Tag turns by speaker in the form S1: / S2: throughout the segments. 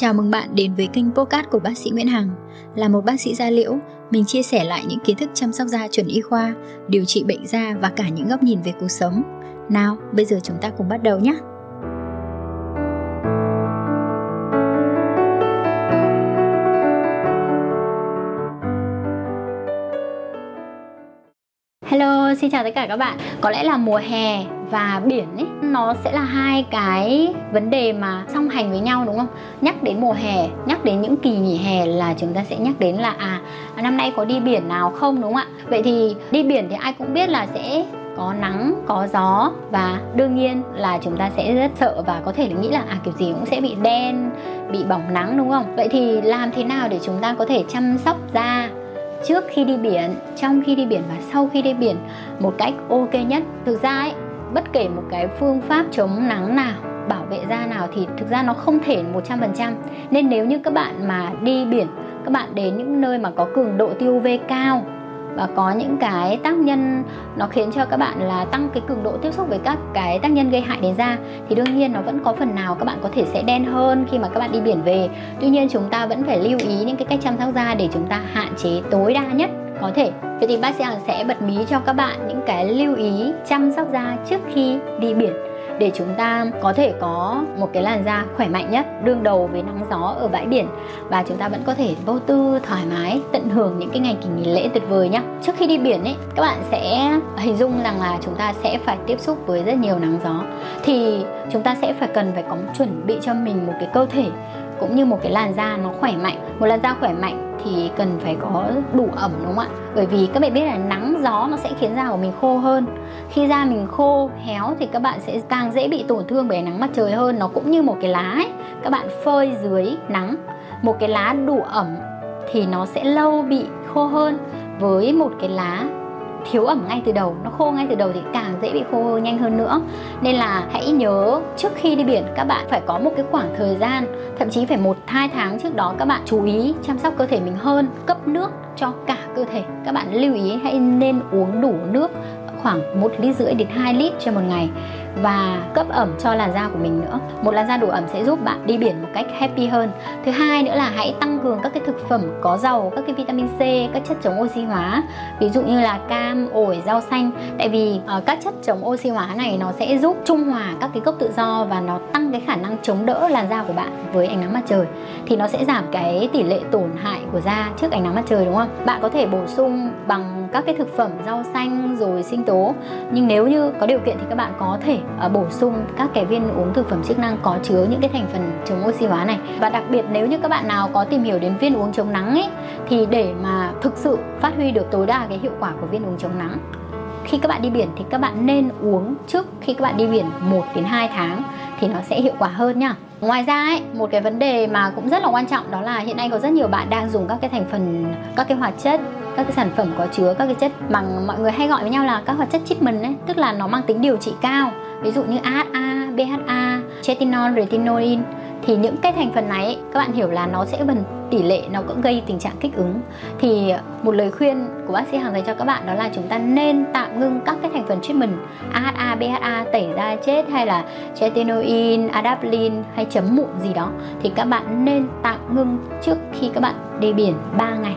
S1: Chào mừng bạn đến với kênh podcast của bác sĩ Nguyễn Hằng. Là một bác sĩ da liễu, mình chia sẻ lại những kiến thức chăm sóc da chuẩn y khoa, điều trị bệnh da và cả những góc nhìn về cuộc sống. Nào, bây giờ chúng ta cùng bắt đầu nhé. Hello, xin chào tất cả các bạn. Có lẽ là mùa hè và biển ấy, nó sẽ là hai cái vấn đề mà song hành với nhau, đúng không? Nhắc đến mùa hè, nhắc đến những kỳ nghỉ hè là chúng ta sẽ nhắc đến là à năm nay có đi biển nào không, đúng không ạ? Vậy thì đi biển thì ai cũng biết là sẽ có nắng, có gió và đương nhiên là chúng ta sẽ rất sợ và có thể nghĩ là à kiểu gì cũng sẽ bị đen, bị bỏng nắng, đúng không? Vậy thì làm thế nào để chúng ta có thể chăm sóc da trước khi đi biển, trong khi đi biển và sau khi đi biển một cách ok nhất? Thực ra ấy bất kể một cái phương pháp chống nắng nào, bảo vệ da nào thì thực ra nó không thể 100% nên nếu như các bạn mà đi biển, các bạn đến những nơi mà có cường độ tiêu UV cao và có những cái tác nhân nó khiến cho các bạn là tăng cái cường độ tiếp xúc với các cái tác nhân gây hại đến da, thì đương nhiên nó vẫn có phần nào các bạn có thể sẽ đen hơn khi mà các bạn đi biển về. Tuy nhiên chúng ta vẫn phải lưu ý những cái cách chăm sóc da để chúng ta hạn chế tối đa nhất có thể. Vậy thì bác sĩ Hằng sẽ bật mí cho các bạn những cái lưu ý chăm sóc da trước khi đi biển để chúng ta có thể có một cái làn da khỏe mạnh nhất, đương đầu với nắng gió ở bãi biển. Và chúng ta vẫn có thể vô tư, thoải mái, tận hưởng những cái ngày kỳ nghỉ lễ tuyệt vời nhé trước khi đi biển ấy, các bạn sẽ hình dung rằng là chúng ta sẽ phải tiếp xúc với rất nhiều nắng gió. Thì chúng ta sẽ phải cần phải có chuẩn bị cho mình một cái cơ thể cũng như một cái làn da nó khỏe mạnh. Một làn da khỏe mạnh thì cần phải có đủ ẩm, đúng không ạ? Bởi vì các bạn biết là nắng, gió nó sẽ khiến da của mình khô hơn. Khi da mình khô, héo thì các bạn sẽ càng dễ bị tổn thương bởi nắng mặt trời hơn. Nó cũng như một cái lá ấy, các bạn phơi dưới nắng. Một cái lá đủ ẩm thì nó sẽ lâu bị khô hơn. Với một cái lá thiếu ẩm ngay từ đầu, nó khô ngay từ đầu thì càng dễ bị khô nhanh hơn nữa. Nên là hãy nhớ, trước khi đi biển, các bạn phải có một cái khoảng thời gian, thậm chí phải một, hai tháng trước đó các bạn chú ý chăm sóc cơ thể mình hơn, cấp nước cho cả cơ thể. Các bạn lưu ý, hãy nên uống đủ nước, khoảng 1 lít rưỡi đến 2 lít trên một ngày và cấp ẩm cho làn da của mình nữa. Một làn da đủ ẩm sẽ giúp bạn đi biển một cách happy hơn. Thứ hai nữa là hãy tăng cường các cái thực phẩm có giàu các cái vitamin C các chất chống oxy hóa. Ví dụ như là cam ổi rau xanh. Tại vì uh, các chất chống oxy hóa này nó sẽ giúp trung hòa các cái gốc tự do và nó tăng cái khả năng chống đỡ làn da của bạn với ánh nắng mặt trời. Thì nó sẽ giảm cái tỷ lệ tổn hại của da trước ánh nắng mặt trời đúng không? Bạn có thể bổ sung bằng các cái thực phẩm rau xanh rồi sinh tố nhưng nếu như có điều kiện thì các bạn có thể uh, bổ sung các cái viên uống thực phẩm chức năng có chứa những cái thành phần chống oxy hóa này và đặc biệt nếu như các bạn nào có tìm hiểu đến viên uống chống nắng ấy thì để mà thực sự phát huy được tối đa cái hiệu quả của viên uống chống nắng khi các bạn đi biển thì các bạn nên uống trước khi các bạn đi biển 1 đến 2 tháng thì nó sẽ hiệu quả hơn nhá. Ngoài ra ấy, một cái vấn đề mà cũng rất là quan trọng đó là hiện nay có rất nhiều bạn đang dùng các cái thành phần các cái hoạt chất các cái sản phẩm có chứa các cái chất bằng mọi người hay gọi với nhau là các hoạt chất treatment ấy, tức là nó mang tính điều trị cao. Ví dụ như AHA, BHA, retinol, retinoin. Thì những cái thành phần này các bạn hiểu là nó sẽ phần tỷ lệ nó cũng gây tình trạng kích ứng. Thì một lời khuyên của bác sĩ hàng dành cho các bạn đó là chúng ta nên tạm ngưng các cái thành phần treatment AHA, BHA tẩy da chết hay là retinoin, adapalene hay chấm mụn gì đó. Thì các bạn nên tạm ngưng trước khi các bạn đi biển 3 ngày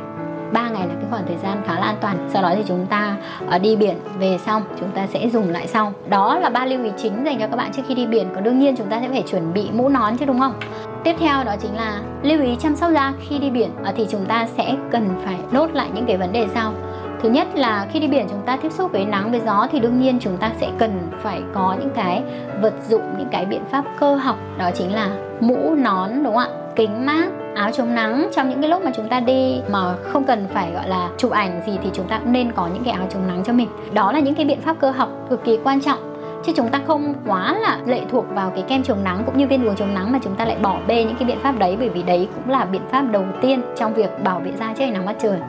S1: khoảng thời gian khá là an toàn. Sau đó thì chúng ta ờ, đi biển về xong chúng ta sẽ dùng lại sau. Đó là ba lưu ý chính dành cho các bạn trước khi đi biển, còn đương nhiên chúng ta sẽ phải chuẩn bị mũ nón chứ, đúng không? Tiếp theo đó chính là lưu ý chăm sóc da khi đi biển ờ, thì chúng ta sẽ cần phải nốt lại những cái vấn đề sau. Thứ nhất là khi đi biển chúng ta tiếp xúc với nắng, với gió thì đương nhiên chúng ta sẽ cần phải có những cái vật dụng, những cái biện pháp cơ học. Đó chính là mũ nón, đúng không ạ? Kính mát áo chống nắng. Trong những cái lúc mà chúng ta đi mà không cần phải, gọi là, chụp ảnh gì thì chúng ta cũng nên có những cái áo chống nắng cho mình. Đó là những cái biện pháp cơ học cực kỳ quan trọng. Chứ chúng ta không quá là lệ thuộc vào cái kem chống nắng cũng như viên uống chống nắng mà chúng ta lại bỏ bê những cái biện pháp đấy, bởi vì đấy cũng là biện pháp đầu tiên trong việc bảo vệ da trước ánh nắng mặt trời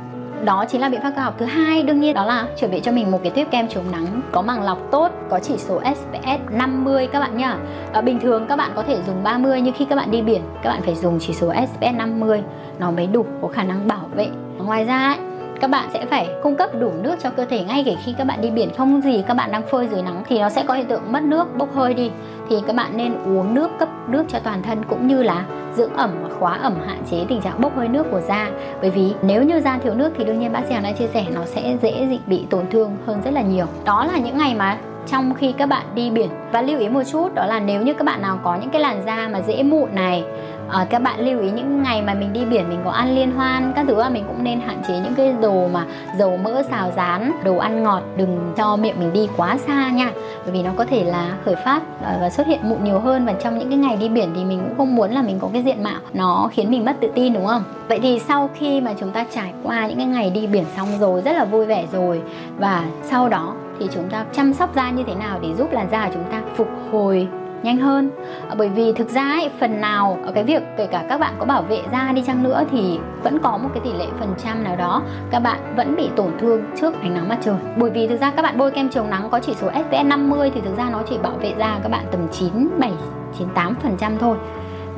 S1: đó chính là biện pháp cơ học thứ hai. Đương nhiên đó là chuẩn bị cho mình một cái tuyếp kem chống nắng có màng lọc tốt có chỉ số SPF 50 các bạn nhá. À, bình thường các bạn có thể dùng 30 nhưng khi các bạn đi biển các bạn phải dùng chỉ số SPF 50 nó mới đủ có khả năng bảo vệ. Ngoài ra ấy, các bạn sẽ phải cung cấp đủ nước cho cơ thể ngay kể khi các bạn đi biển. Không gì các bạn đang phơi dưới nắng thì nó sẽ có hiện tượng mất nước, bốc hơi đi. Thì các bạn nên uống nước, cấp nước cho toàn thân cũng như là dưỡng ẩm và khóa ẩm, hạn chế tình trạng bốc hơi nước của da. Bởi vì nếu như da thiếu nước thì đương nhiên bác sĩ đã chia sẻ nó sẽ dễ bị tổn thương hơn rất là nhiều. Đó là những ngày mà trong khi các bạn đi biển. Và lưu ý một chút đó là nếu như các bạn nào có những cái làn da mà dễ mụn này à, các bạn lưu ý những ngày mà mình đi biển mình có ăn liên hoan các thứ là mình cũng nên hạn chế những cái đồ mà dầu mỡ xào rán đồ ăn ngọt đừng cho miệng mình đi quá xa nha. Bởi vì nó có thể là khởi phát ờ, và xuất hiện mụn nhiều hơn. Và trong những cái ngày đi biển thì mình cũng không muốn là mình có cái diện mạo nó khiến mình mất tự tin đúng không? Vậy thì sau khi mà chúng ta trải qua những cái ngày đi biển xong rồi rất là vui vẻ rồi. Và sau đó thì chúng ta chăm sóc da như thế nào để giúp làn da của chúng ta phục hồi nhanh hơn? À, bởi vì thực ra ấy, phần nào ở cái việc kể cả các bạn có bảo vệ da đi chăng nữa thì vẫn có một cái tỷ lệ phần trăm nào đó các bạn vẫn bị tổn thương trước ánh nắng mặt trời. Bởi vì thực ra các bạn bôi kem chống nắng có chỉ số SPF 50 thì thực ra nó chỉ bảo vệ da các bạn tầm 9 7 98 phần trăm thôi.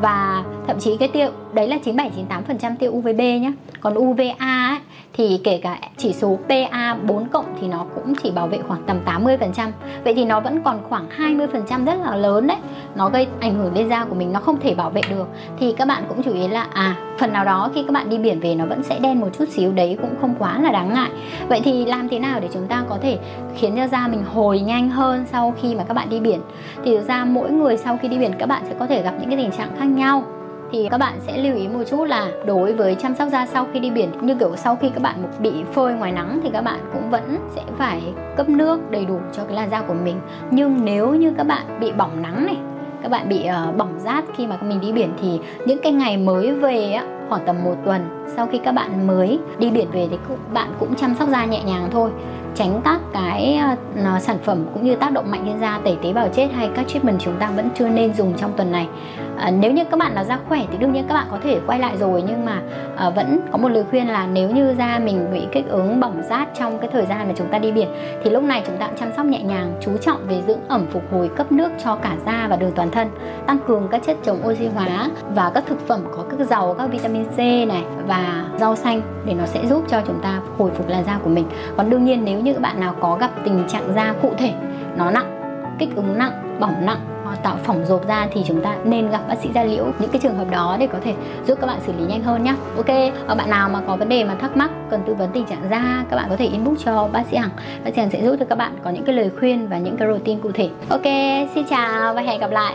S1: Và thậm chí cái tiêu đấy là 97 98% tiêu UVB nhé. Còn UVA ấy, thì kể cả chỉ số PA 4 cộng thì nó cũng chỉ bảo vệ khoảng tầm 80%. Vậy thì nó vẫn còn khoảng 20% rất là lớn đấy. Nó gây ảnh hưởng lên da của mình nó không thể bảo vệ được. Thì các bạn cũng chú ý là à phần nào đó khi các bạn đi biển về nó vẫn sẽ đen một chút xíu đấy cũng không quá là đáng ngại. Vậy thì làm thế nào để chúng ta có thể khiến cho da mình hồi nhanh hơn sau khi mà các bạn đi biển? Thì thực ra mỗi người sau khi đi biển các bạn sẽ có thể gặp những cái tình trạng khác nhau thì các bạn sẽ lưu ý một chút là đối với chăm sóc da sau khi đi biển như kiểu sau khi các bạn bị phơi ngoài nắng thì các bạn cũng vẫn sẽ phải cấp nước đầy đủ cho cái làn da của mình. Nhưng nếu như các bạn bị bỏng nắng này các bạn bị uh, bỏng rát khi mà mình đi biển thì những cái ngày mới về á khoảng tầm một tuần sau khi các bạn mới đi biển về thì các bạn cũng chăm sóc da nhẹ nhàng thôi. Tránh các cái uh, sản phẩm cũng như tác động mạnh lên da tẩy tế bào chết hay các treatment chúng ta vẫn chưa nên dùng trong tuần này. Ờ, nếu như các bạn là da khỏe thì đương nhiên các bạn có thể quay lại rồi nhưng mà ờ, vẫn có một lời khuyên là nếu như da mình bị kích ứng bỏng rát trong cái thời gian mà chúng ta đi biển thì lúc này chúng ta cũng chăm sóc nhẹ nhàng chú trọng về dưỡng ẩm phục hồi cấp nước cho cả da và đường toàn thân tăng cường các chất chống oxy hóa và các thực phẩm có các giàu các vitamin C này và rau xanh để nó sẽ giúp cho chúng ta hồi phục làn da của mình. Còn đương nhiên nếu như các bạn nào có gặp tình trạng da cụ thể, nó nặng, kích ứng nặng, bỏng nặng tạo phỏng rộp da thì chúng ta nên gặp bác sĩ da liễu. Những cái trường hợp đó để có thể giúp các bạn xử lý nhanh hơn nhé ok và bạn nào mà có vấn đề mà thắc mắc, cần tư vấn tình trạng da, các bạn có thể inbox cho bác sĩ hằng. Bác sĩ hằng sẽ giúp cho các bạn có những cái lời khuyên và những cái routine cụ thể. Ok, xin chào và hẹn gặp lại.